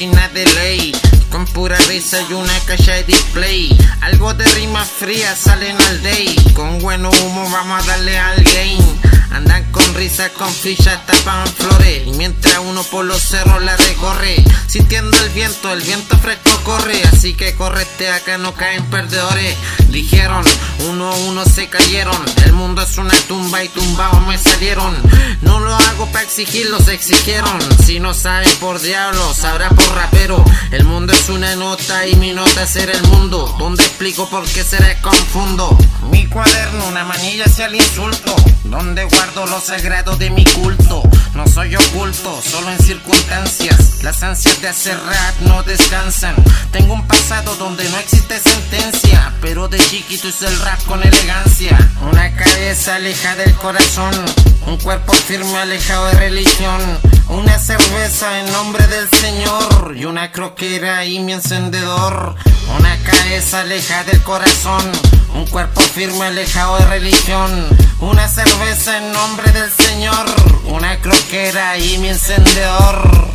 De ley. Con pura risa y una caja de display. Algo de rimas frías salen al day. Con bueno humo vamos a darle al game. Andan con risa, con fichas, tapan flores. Y mientras uno por los cerros la recorre. Sintiendo viento, el viento fresco corre. Así que correte acá, no caen perdedores. Dijeron, uno a uno se cayeron. El mundo es una tumba y tumbados me salieron. No lo hago para exigirlos, exigieron. Si no sabe por diablo, sabrá por rapero. El mundo es una nota y mi nota es ser el mundo. Donde explico por qué seré confundo. Mi cuaderno, una manilla hacia el insulto. Donde guardo los sagrados de mi culto. No soy oculto, solo en circunstancias. Las ansias de hacer rap no descansan. Tengo un pasado donde no existe sentencia. Pero de chiquito hice el rap con elegancia. Una cabeza aleja del corazón. Un cuerpo firme alejado de religión. Una cerveza en nombre del Señor. Y una croquera y mi encendedor. Una cabeza aleja del corazón. Un cuerpo firme alejado de religión. Una cerveza en nombre del Señor. Una croquera y mi encendedor.